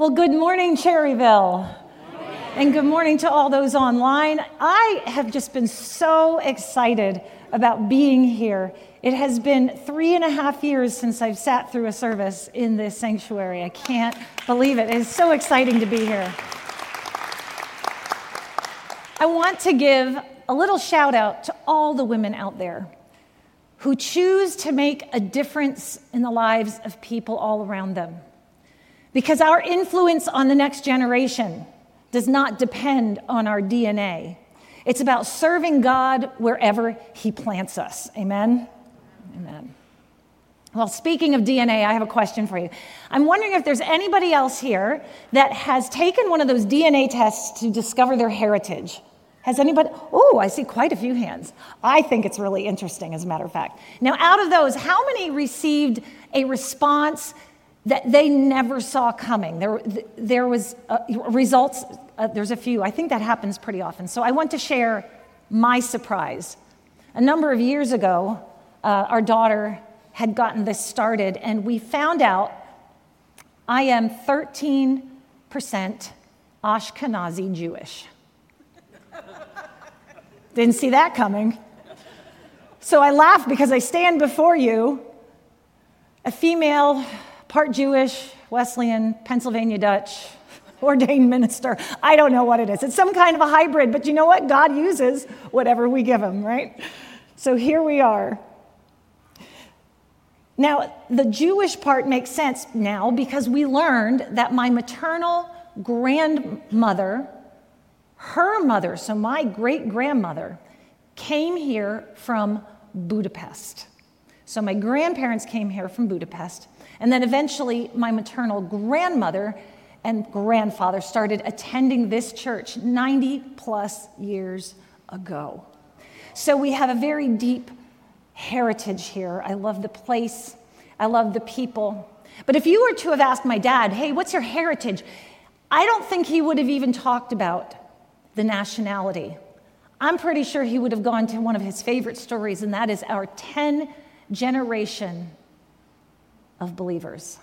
Well, good morning, Cherryville. And good morning to all those online. I have just been so excited about being here. It has been three and a half years since I've sat through a service in this sanctuary. I can't believe it. It's so exciting to be here. I want to give a little shout out to all the women out there who choose to make a difference in the lives of people all around them. Because our influence on the next generation does not depend on our DNA. It's about serving God wherever He plants us. Amen? Amen. Well, speaking of DNA, I have a question for you. I'm wondering if there's anybody else here that has taken one of those DNA tests to discover their heritage. Has anybody? Oh, I see quite a few hands. I think it's really interesting, as a matter of fact. Now, out of those, how many received a response that they never saw coming. There, there was uh, results, uh, there's a few. I think that happens pretty often. So I want to share my surprise. A number of years ago, uh, our daughter had gotten this started, and we found out I am 13% Ashkenazi Jewish. Didn't see that coming. So I laugh because I stand before you, a female part Jewish, Wesleyan, Pennsylvania Dutch, ordained minister. I don't know what it is. It's some kind of a hybrid, but you know what? God uses whatever we give him, right? So here we are. Now, the Jewish part makes sense now because we learned that my maternal grandmother, her mother, so my great grandmother, came here from Budapest. So my grandparents came here from Budapest. And then eventually, my maternal grandmother and grandfather started attending this church 90 plus years ago. So we have a very deep heritage here. I love the place, I love the people. But if you were to have asked my dad, hey, what's your heritage? I don't think he would have even talked about the nationality. I'm pretty sure he would have gone to one of his favorite stories, and that is our 10 generation of believers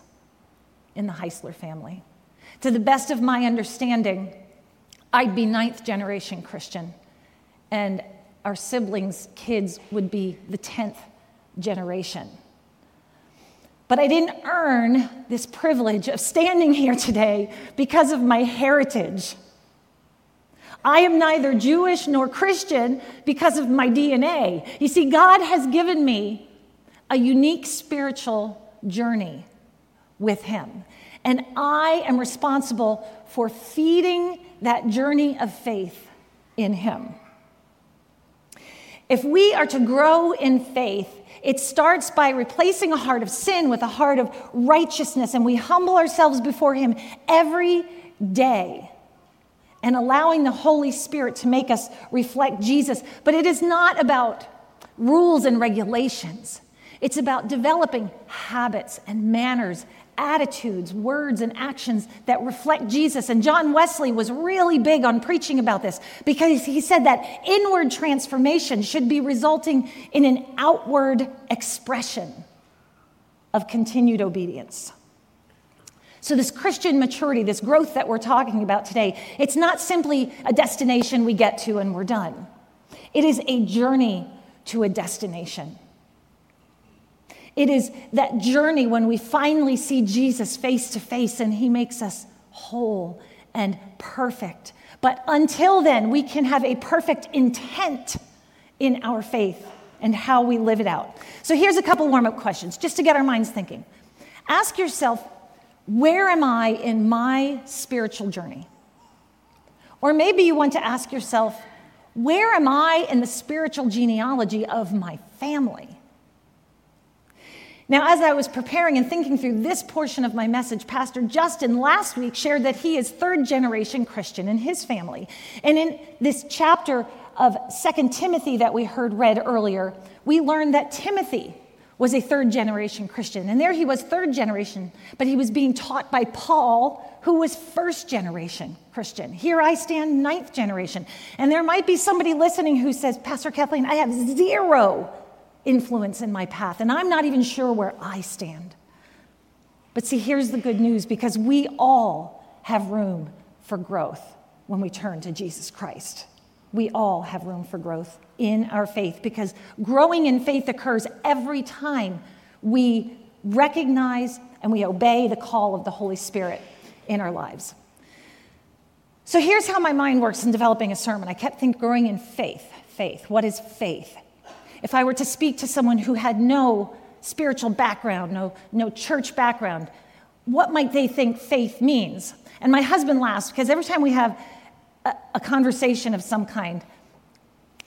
in the Heisler family. To the best of my understanding, I'd be ninth generation Christian, and our siblings' kids would be the 10th generation. But I didn't earn this privilege of standing here today because of my heritage. I am neither Jewish nor Christian because of my DNA. You see, God has given me a unique spiritual journey with Him. And I am responsible for feeding that journey of faith in Him. If we are to grow in faith, it starts by replacing a heart of sin with a heart of righteousness, and we humble ourselves before Him every day and allowing the Holy Spirit to make us reflect Jesus. But it is not about rules and regulations. It's about developing habits and manners, attitudes, words, and actions that reflect Jesus. And John Wesley was really big on preaching about this because he said that inward transformation should be resulting in an outward expression of continued obedience. So, this Christian maturity, this growth that we're talking about today, it's not simply a destination we get to and we're done. It is a journey to a destination. It is that journey when we finally see Jesus face to face and he makes us whole and perfect. But until then, we can have a perfect intent in our faith and how we live it out. So here's a couple warm up questions just to get our minds thinking. Ask yourself, where am I in my spiritual journey? Or maybe you want to ask yourself, where am I in the spiritual genealogy of my family? Now, as I was preparing and thinking through this portion of my message, Pastor Justin last week shared that he is third generation Christian in his family. And in this chapter of Second Timothy that we heard read earlier, we learned that Timothy was a third generation Christian. And there he was, third generation, but he was being taught by Paul, who was first generation Christian. Here I stand, ninth generation. And there might be somebody listening who says, Pastor Kathleen, I have zero influence in my path, and I'm not even sure where I stand. But see, here's the good news because we all have room for growth when we turn to Jesus Christ. We all have room for growth in our faith because growing in faith occurs every time we recognize and we obey the call of the Holy Spirit in our lives. So here's how my mind works in developing a sermon. I kept thinking growing in faith. Faith. What is faith? If I were to speak to someone who had no spiritual background, no, no church background, what might they think faith means? And my husband laughs because every time we have a, a conversation of some kind,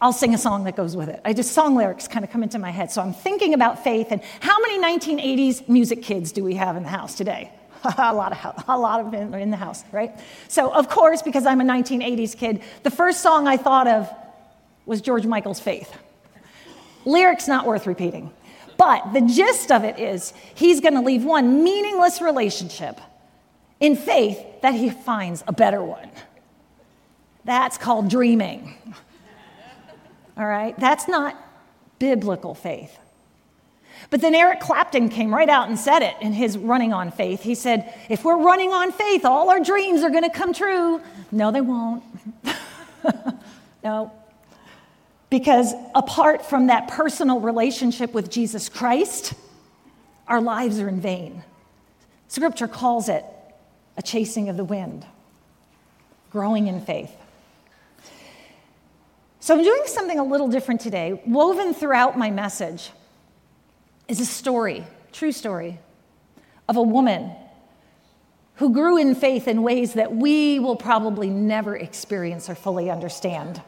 I'll sing a song that goes with it. I just song lyrics kind of come into my head. So I'm thinking about faith and how many 1980s music kids do we have in the house today? a lot of a lot of them are in the house, right? So of course, because I'm a 1980s kid, the first song I thought of was George Michael's Faith. Lyrics not worth repeating. But the gist of it is he's going to leave one meaningless relationship in faith that he finds a better one. That's called dreaming. All right? That's not biblical faith. But then Eric Clapton came right out and said it in his Running on Faith. He said, If we're running on faith, all our dreams are going to come true. No, they won't. no. Because apart from that personal relationship with Jesus Christ, our lives are in vain. Scripture calls it a chasing of the wind, growing in faith. So I'm doing something a little different today. Woven throughout my message is a story, true story, of a woman who grew in faith in ways that we will probably never experience or fully understand.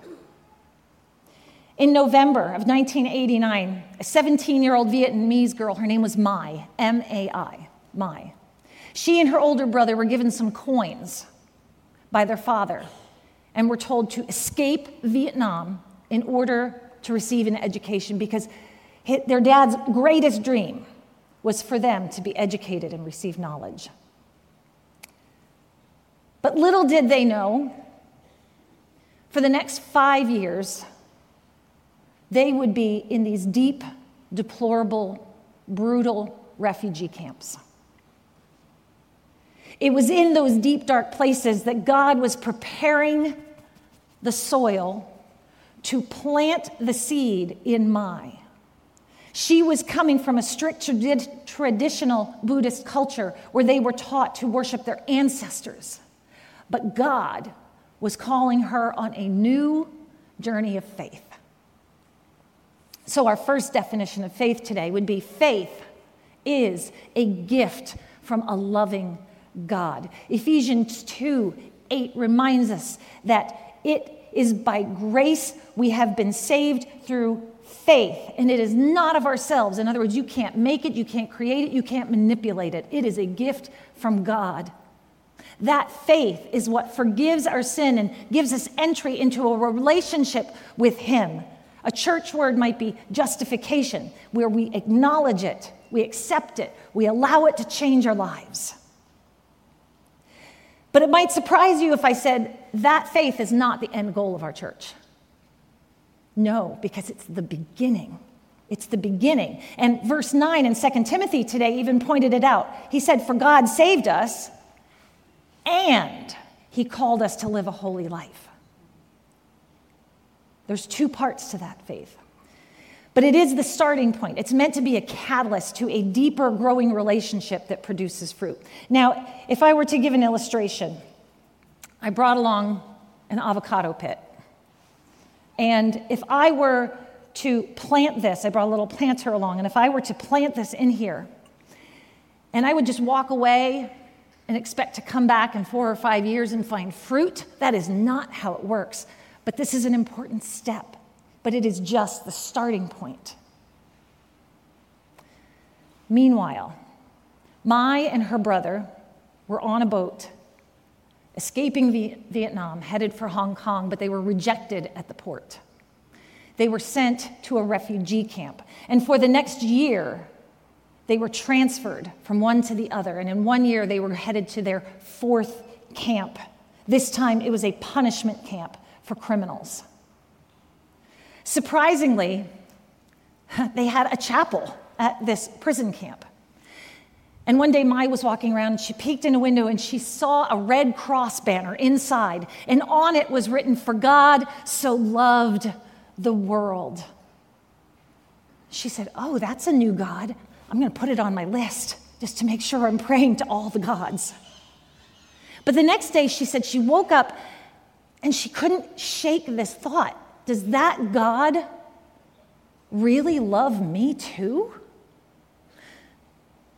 In November of 1989, a 17 year old Vietnamese girl, her name was Mai, M A I, Mai. She and her older brother were given some coins by their father and were told to escape Vietnam in order to receive an education because their dad's greatest dream was for them to be educated and receive knowledge. But little did they know, for the next five years, they would be in these deep, deplorable, brutal refugee camps. It was in those deep, dark places that God was preparing the soil to plant the seed in Mai. She was coming from a strict traditional Buddhist culture where they were taught to worship their ancestors. But God was calling her on a new journey of faith. So, our first definition of faith today would be faith is a gift from a loving God. Ephesians 2 8 reminds us that it is by grace we have been saved through faith, and it is not of ourselves. In other words, you can't make it, you can't create it, you can't manipulate it. It is a gift from God. That faith is what forgives our sin and gives us entry into a relationship with Him. A church word might be justification, where we acknowledge it, we accept it, we allow it to change our lives. But it might surprise you if I said that faith is not the end goal of our church. No, because it's the beginning. It's the beginning. And verse 9 in 2 Timothy today even pointed it out. He said, For God saved us and he called us to live a holy life. There's two parts to that faith. But it is the starting point. It's meant to be a catalyst to a deeper growing relationship that produces fruit. Now, if I were to give an illustration, I brought along an avocado pit. And if I were to plant this, I brought a little planter along, and if I were to plant this in here, and I would just walk away and expect to come back in four or five years and find fruit, that is not how it works. But this is an important step, but it is just the starting point. Meanwhile, Mai and her brother were on a boat escaping Vietnam, headed for Hong Kong, but they were rejected at the port. They were sent to a refugee camp. And for the next year, they were transferred from one to the other. And in one year, they were headed to their fourth camp. This time, it was a punishment camp for criminals. Surprisingly, they had a chapel at this prison camp. And one day, Mai was walking around and she peeked in a window and she saw a red cross banner inside. And on it was written, For God so loved the world. She said, Oh, that's a new God. I'm going to put it on my list just to make sure I'm praying to all the gods. But the next day, she said she woke up and she couldn't shake this thought Does that God really love me too?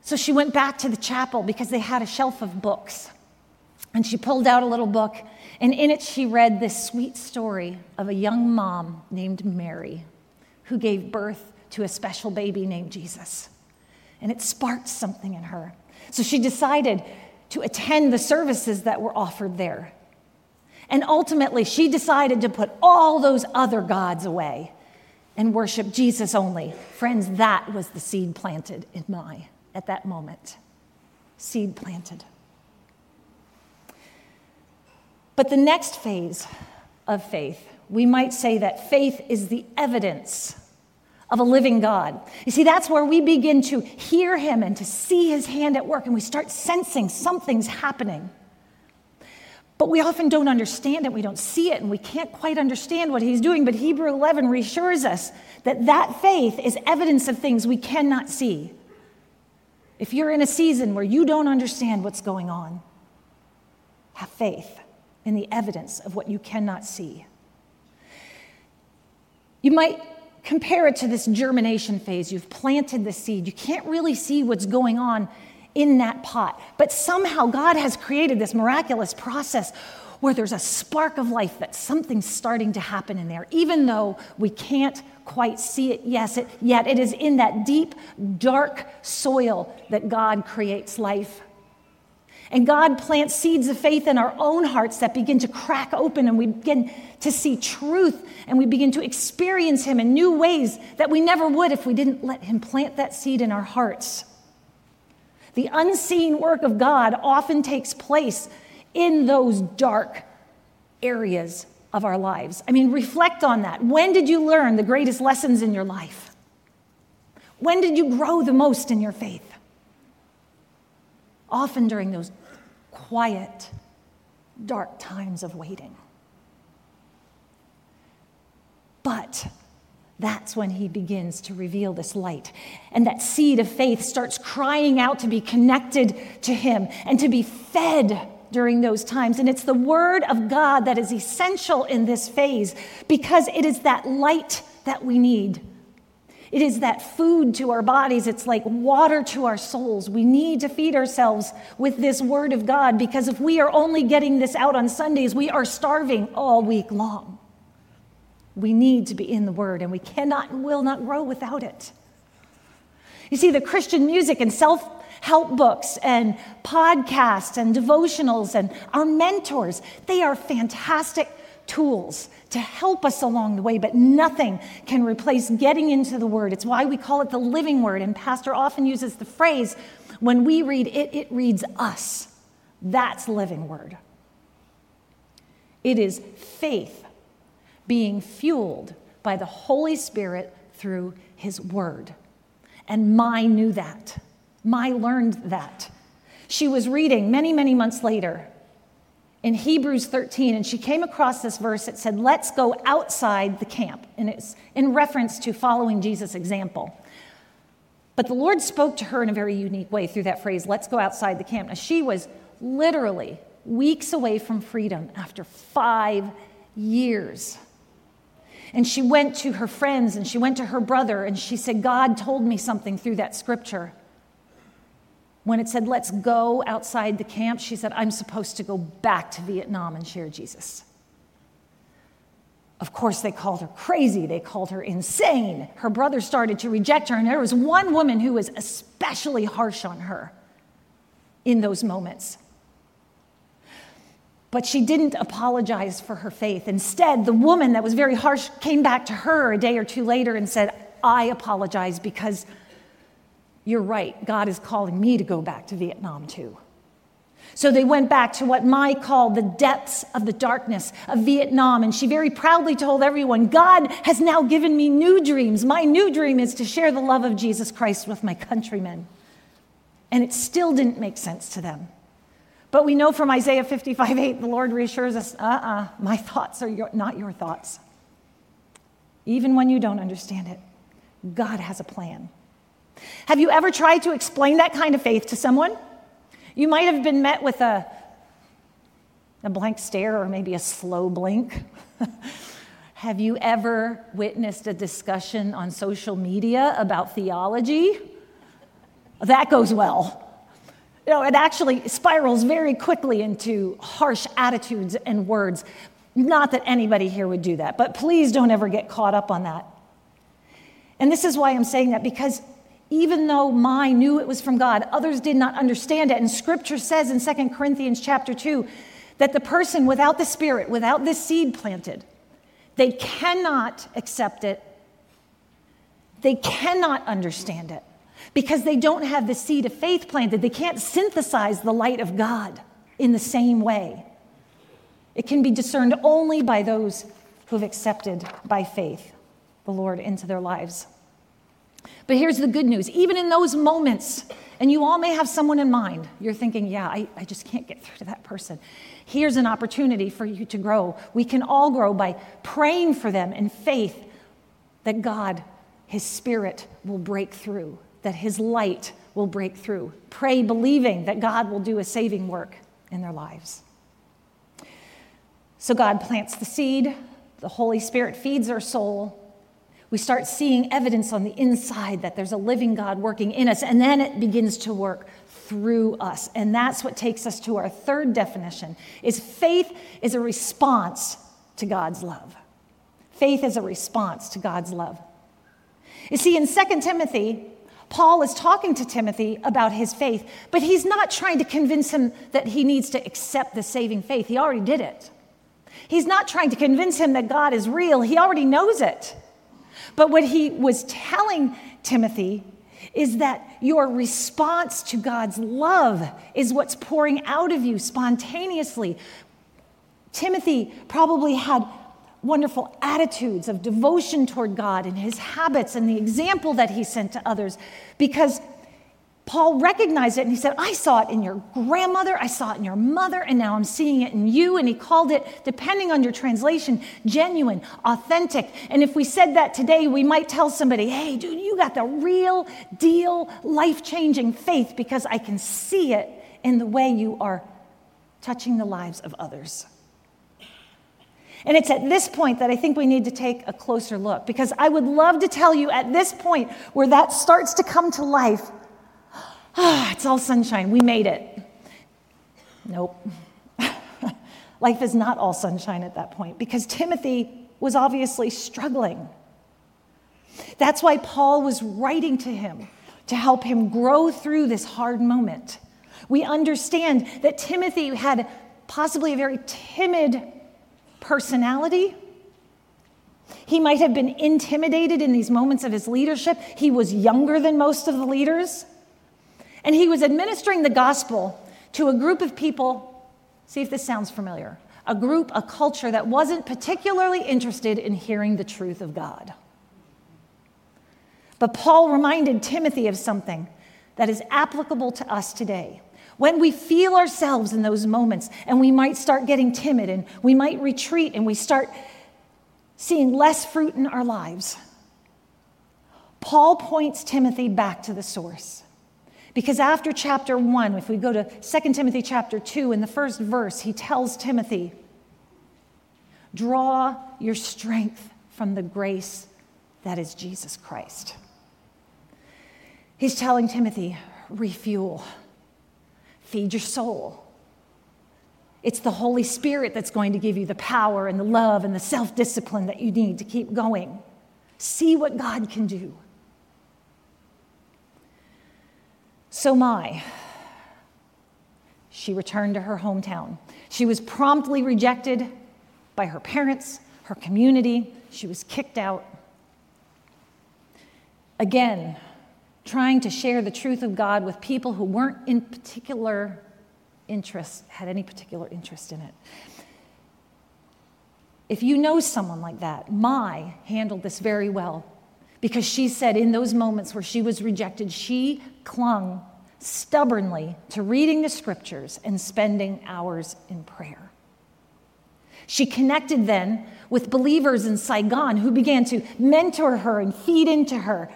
So she went back to the chapel because they had a shelf of books. And she pulled out a little book, and in it she read this sweet story of a young mom named Mary who gave birth to a special baby named Jesus. And it sparked something in her. So she decided to attend the services that were offered there. And ultimately, she decided to put all those other gods away and worship Jesus only. Friends, that was the seed planted in Mai at that moment. Seed planted. But the next phase of faith, we might say that faith is the evidence of a living God. You see, that's where we begin to hear Him and to see His hand at work, and we start sensing something's happening. But we often don't understand it, we don't see it, and we can't quite understand what He's doing. But Hebrew 11 reassures us that that faith is evidence of things we cannot see. If you're in a season where you don't understand what's going on, have faith in the evidence of what you cannot see. You might compare it to this germination phase. You've planted the seed, you can't really see what's going on in that pot, but somehow God has created this miraculous process where there's a spark of life that something's starting to happen in there, even though we can't quite see it yes, it, yet. It is in that deep, dark soil that God creates life. And God plants seeds of faith in our own hearts that begin to crack open, and we begin to see truth, and we begin to experience Him in new ways that we never would if we didn't let Him plant that seed in our hearts. The unseen work of God often takes place in those dark areas of our lives. I mean, reflect on that. When did you learn the greatest lessons in your life? When did you grow the most in your faith? Often during those quiet, dark times of waiting. But that's when he begins to reveal this light. And that seed of faith starts crying out to be connected to him and to be fed during those times. And it's the Word of God that is essential in this phase because it is that light that we need. It is that food to our bodies. It's like water to our souls. We need to feed ourselves with this Word of God because if we are only getting this out on Sundays, we are starving all week long. We need to be in the Word, and we cannot and will not grow without it. You see, the Christian music and self help books and podcasts and devotionals and our mentors. They are fantastic tools to help us along the way, but nothing can replace getting into the Word. It's why we call it the living Word. And Pastor often uses the phrase when we read it, it reads us. That's living Word. It is faith being fueled by the Holy Spirit through His Word. And Mai knew that. Mai learned that. She was reading many, many months later in Hebrews 13, and she came across this verse that said, Let's go outside the camp. And it's in reference to following Jesus' example. But the Lord spoke to her in a very unique way through that phrase, Let's go outside the camp. Now, she was literally weeks away from freedom after five years. And she went to her friends and she went to her brother and she said, God told me something through that scripture. When it said, let's go outside the camp, she said, I'm supposed to go back to Vietnam and share Jesus. Of course, they called her crazy. They called her insane. Her brother started to reject her, and there was one woman who was especially harsh on her in those moments. But she didn't apologize for her faith. Instead, the woman that was very harsh came back to her a day or two later and said, I apologize because you're right, God is calling me to go back to Vietnam too. So they went back to what Mai called the depths of the darkness of Vietnam. And she very proudly told everyone, God has now given me new dreams. My new dream is to share the love of Jesus Christ with my countrymen. and it still didn't make sense to them. But we know from Isaiah 55 8, the Lord reassures us uh uh-uh, uh my thoughts are your, not your thoughts. Even when you don't understand it, God has a plan. Have you ever tried to explain that kind of faith to someone? You might have been met with a, a blank stare or maybe a slow blink. have you ever witnessed a discussion on social media about theology? That goes well. You know, it actually spirals very quickly into harsh attitudes and words. Not that anybody here would do that, but please don't ever get caught up on that. And this is why I'm saying that because even though Mai knew it was from God, others did not understand it. And scripture says in 2 Corinthians chapter 2 that the person without the spirit, without this seed planted, they cannot accept it. They cannot understand it because they don't have the seed of faith planted. They can't synthesize the light of God in the same way. It can be discerned only by those who have accepted by faith the Lord into their lives. But here's the good news even in those moments, and you all may have someone in mind, you're thinking, yeah, I, I just can't get through to that person. Here's an opportunity for you to grow. We can all grow by praying for them in faith that God, His Spirit, will break through, that His light will break through. Pray believing that God will do a saving work in their lives. So God plants the seed, the Holy Spirit feeds our soul. We start seeing evidence on the inside that there's a living God working in us, and then it begins to work through us. And that's what takes us to our third definition is faith is a response to God's love. Faith is a response to God's love. You see, in 2 Timothy, Paul is talking to Timothy about his faith, but he's not trying to convince him that he needs to accept the saving faith. He already did it. He's not trying to convince him that God is real, he already knows it. But what he was telling Timothy is that your response to God's love is what's pouring out of you spontaneously. Timothy probably had wonderful attitudes of devotion toward God and his habits and the example that he sent to others because Paul recognized it and he said, I saw it in your grandmother, I saw it in your mother, and now I'm seeing it in you. And he called it, depending on your translation, genuine, authentic. And if we said that today, we might tell somebody, hey, dude, you got the real deal, life changing faith because I can see it in the way you are touching the lives of others. And it's at this point that I think we need to take a closer look because I would love to tell you at this point where that starts to come to life ah, it's all sunshine. We made it. Nope. Life is not all sunshine at that point because Timothy was obviously struggling. That's why Paul was writing to him to help him grow through this hard moment. We understand that Timothy had possibly a very timid personality. He might have been intimidated in these moments of his leadership. He was younger than most of the leaders. And he was administering the gospel to a group of people, see if this sounds familiar, a group, a culture that wasn't particularly interested in hearing the truth of God. But Paul reminded Timothy of something that is applicable to us today. When we feel ourselves in those moments and we might start getting timid and we might retreat and we start seeing less fruit in our lives, Paul points Timothy back to the source. Because after chapter 1, if we go to 2 Timothy chapter 2, in the first verse, he tells Timothy, Draw your strength from the grace that is Jesus Christ. He's telling Timothy, refuel, feed your soul. It's the Holy Spirit that's going to give you the power and the love and the self discipline that you need to keep going. See what God can do. So, Mai, she returned to her hometown. She was promptly rejected by her parents, her community. She was kicked out. Again, trying to share the truth of God with people who weren't in particular interest, had any particular interest in it. If you know someone like that, Mai handled this very well because she said in those moments where she was rejected, she clung stubbornly to reading the scriptures and spending hours in prayer. She connected then with believers in Saigon who began to mentor her and feed into her,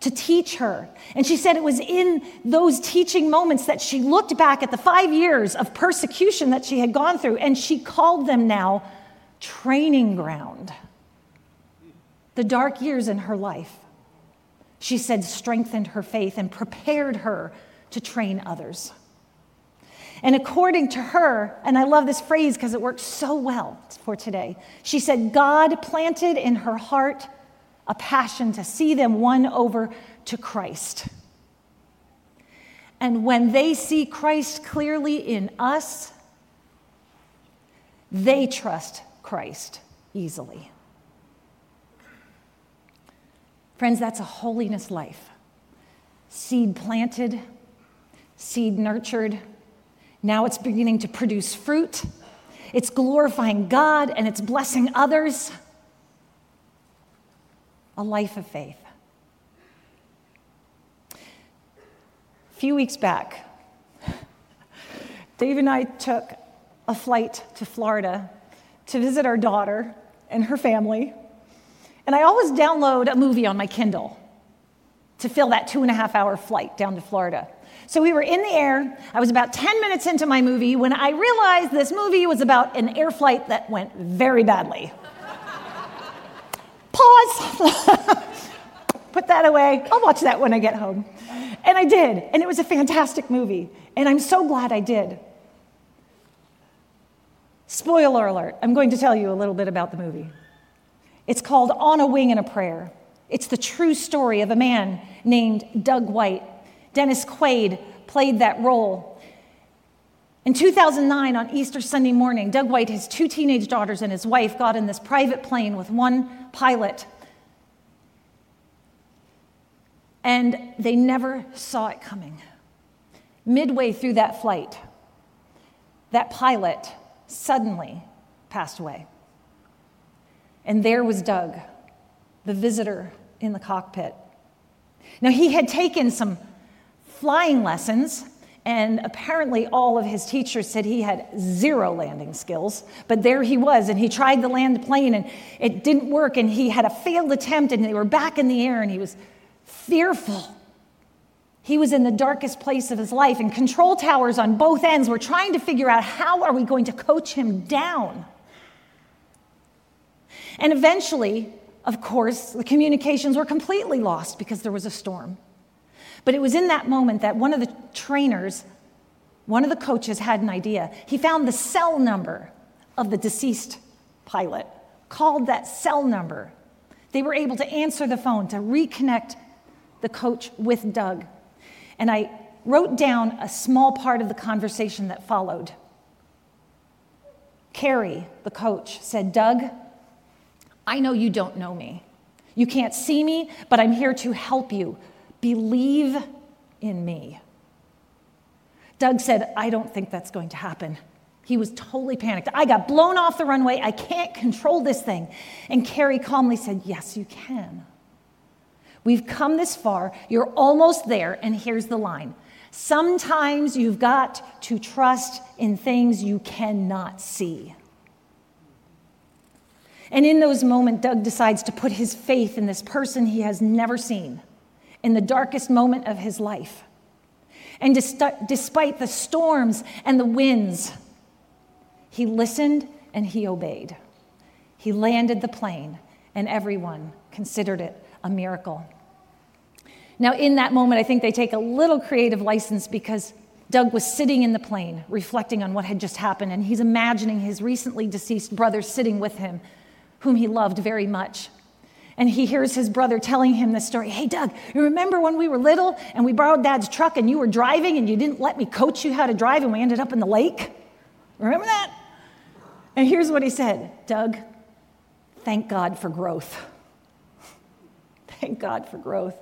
to teach her. And she said it was in those teaching moments that she looked back at the five years of persecution that she had gone through and she called them now training ground. The dark years in her life, she said, strengthened her faith and prepared her to train others. And according to her, and I love this phrase because it works so well for today, she said, God planted in her heart a passion to see them won over to Christ. And when they see Christ clearly in us, they trust Christ easily. Friends, that's a holiness life. Seed planted, seed nurtured. Now it's beginning to produce fruit. It's glorifying God and it's blessing others. A life of faith. A few weeks back, Dave and I took a flight to Florida to visit our daughter and her family. And I always download a movie on my Kindle to fill that two and a half hour flight down to Florida. So we were in the air. I was about 10 minutes into my movie when I realized this movie was about an air flight that went very badly. Pause. Put that away. I'll watch that when I get home. And I did. And it was a fantastic movie. And I'm so glad I did. Spoiler alert, I'm going to tell you a little bit about the movie. It's called On a Wing and a Prayer. It's the true story of a man named Doug White Dennis Quaid played that role. In 2009, on Easter Sunday morning, Doug White, his two teenage daughters, and his wife got in this private plane with one pilot. And they never saw it coming. Midway through that flight, that pilot suddenly passed away. And there was Doug, the visitor in the cockpit. Now, he had taken some flying lessons, and apparently all of his teachers said he had zero landing skills. But there he was, and he tried to land the plane, and it didn't work, and he had a failed attempt, and they were back in the air, and he was fearful. He was in the darkest place of his life, and control towers on both ends were trying to figure out how are we going to coach him down. And eventually, of course, the communications were completely lost because there was a storm. But it was in that moment that one of the trainers, one of the coaches, had an idea. He found the cell number of the deceased pilot, called that cell number. They were able to answer the phone to reconnect the coach with Doug. And I wrote down a small part of the conversation that followed. Carrie, the coach, said, Doug, I know you don't know me. You can't see me, but I'm here to help you. Believe in me. Doug said, I don't think that's going to happen. He was totally panicked. I got blown off the runway. I can't control this thing. And Carrie calmly said, Yes, you can. We've come this far. You're almost there. And here's the line Sometimes you've got to trust in things you cannot see. And in those moments, Doug decides to put his faith in this person he has never seen in the darkest moment of his life. And despite the storms and the winds, he listened and he obeyed. He landed the plane, and everyone considered it a miracle. Now, in that moment, I think they take a little creative license because Doug was sitting in the plane, reflecting on what had just happened, and he's imagining his recently deceased brother sitting with him, whom he loved very much and he hears his brother telling him this story. Hey, Doug, you remember when we were little and we borrowed dad's truck and you were driving and you didn't let me coach you how to drive and we ended up in the lake? Remember that? And here's what he said Doug, thank God for growth. Thank God for growth.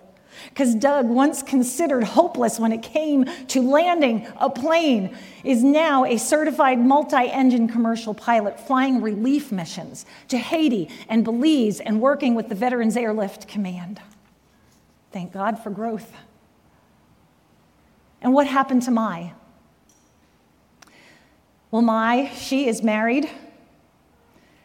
Because Doug, once considered hopeless when it came to landing a plane, is now a certified multi engine commercial pilot flying relief missions to Haiti and Belize and working with the Veterans Airlift Command. Thank God for growth. And what happened to Mai? Well, Mai, she is married.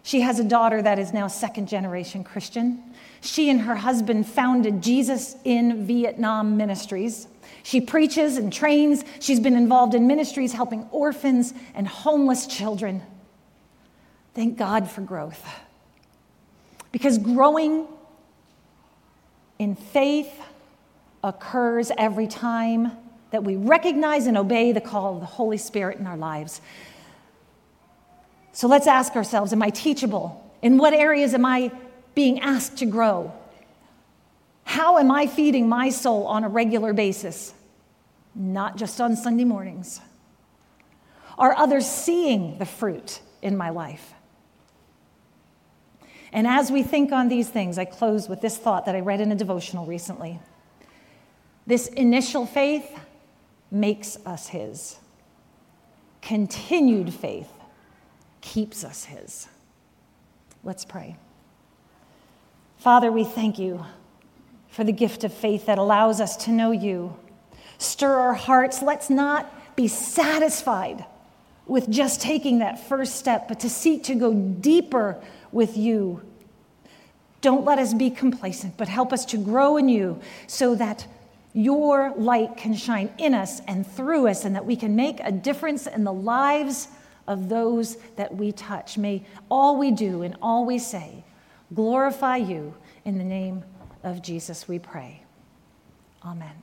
She has a daughter that is now second generation Christian. She and her husband founded Jesus in Vietnam Ministries. She preaches and trains. She's been involved in ministries helping orphans and homeless children. Thank God for growth. Because growing in faith occurs every time that we recognize and obey the call of the Holy Spirit in our lives. So let's ask ourselves Am I teachable? In what areas am I being asked to grow? How am I feeding my soul on a regular basis? Not just on Sunday mornings. Are others seeing the fruit in my life? And as we think on these things, I close with this thought that I read in a devotional recently. This initial faith makes us His, continued faith keeps us His. Let's pray. Father, we thank you for the gift of faith that allows us to know you. Stir our hearts. Let's not be satisfied with just taking that first step, but to seek to go deeper with you. Don't let us be complacent, but help us to grow in you so that your light can shine in us and through us, and that we can make a difference in the lives of those that we touch. May all we do and all we say glorify you. In the name of Jesus, we pray. Amen.